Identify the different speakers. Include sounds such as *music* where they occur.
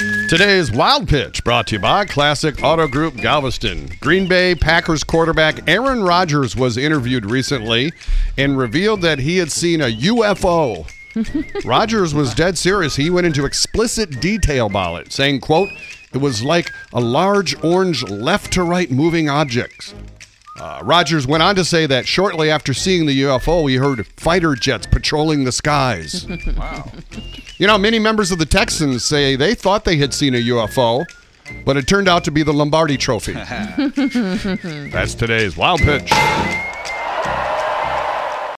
Speaker 1: Today's Wild Pitch brought to you by Classic Auto Group Galveston. Green Bay Packers quarterback Aaron Rodgers was interviewed recently and revealed that he had seen a UFO. *laughs* Rodgers was dead serious. He went into explicit detail about it, saying, quote, it was like a large orange left to right moving object. Uh, Rodgers went on to say that shortly after seeing the UFO, he heard fighter jets patrolling the skies. *laughs*
Speaker 2: Wow.
Speaker 1: You know, many members of the Texans say they thought they had seen a UFO, but it turned out to be the Lombardi Trophy. *laughs* That's today's Wild Pitch.